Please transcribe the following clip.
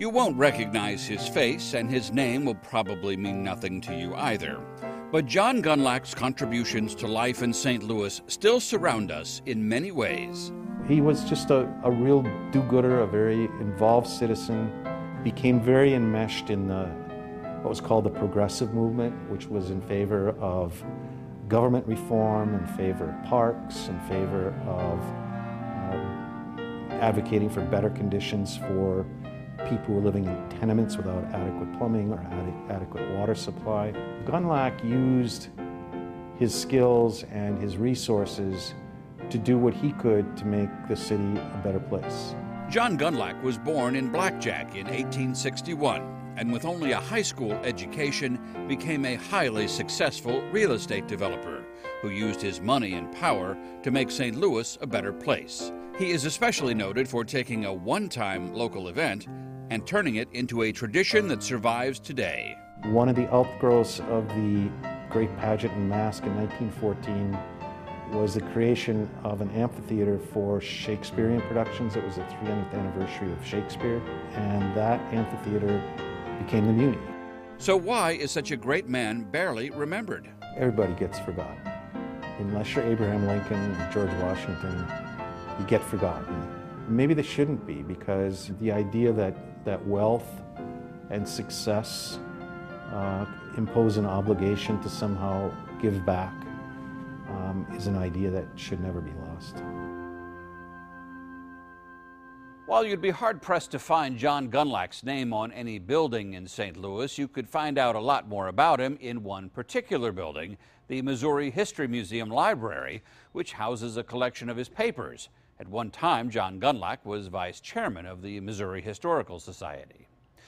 You won't recognize his face, and his name will probably mean nothing to you either. But John Gundlach's contributions to life in St. Louis still surround us in many ways. He was just a, a real do gooder, a very involved citizen, became very enmeshed in the, what was called the progressive movement, which was in favor of government reform, in favor of parks, in favor of um, advocating for better conditions for people were living in tenements without adequate plumbing or ad adequate water supply. Gundlach used his skills and his resources to do what he could to make the city a better place. John Gundlach was born in Black Jack in 1861 and with only a high school education became a highly successful real estate developer who used his money and power to make St. Louis a better place. He is especially noted for taking a one-time local event and turning it into a tradition that survives today. One of the outgrowths of the Great Pageant and masque in 1914 was the creation of an amphitheater for Shakespearean productions. It was the 300th anniversary of Shakespeare, and that amphitheater became the Muny. So, why is such a great man barely remembered? Everybody gets forgotten. Unless you're Abraham Lincoln or George Washington, you get forgotten. Maybe they shouldn't be because the idea that that wealth and success uh, impose an obligation to somehow give back um, is an idea that should never be lost. While you'd be hard pressed to find John Gundlach's name on any building in St. Louis, you could find out a lot more about him in one particular building, the Missouri History Museum Library, which houses a collection of his papers. At one time, John Gundlach was vice chairman of the Missouri Historical Society.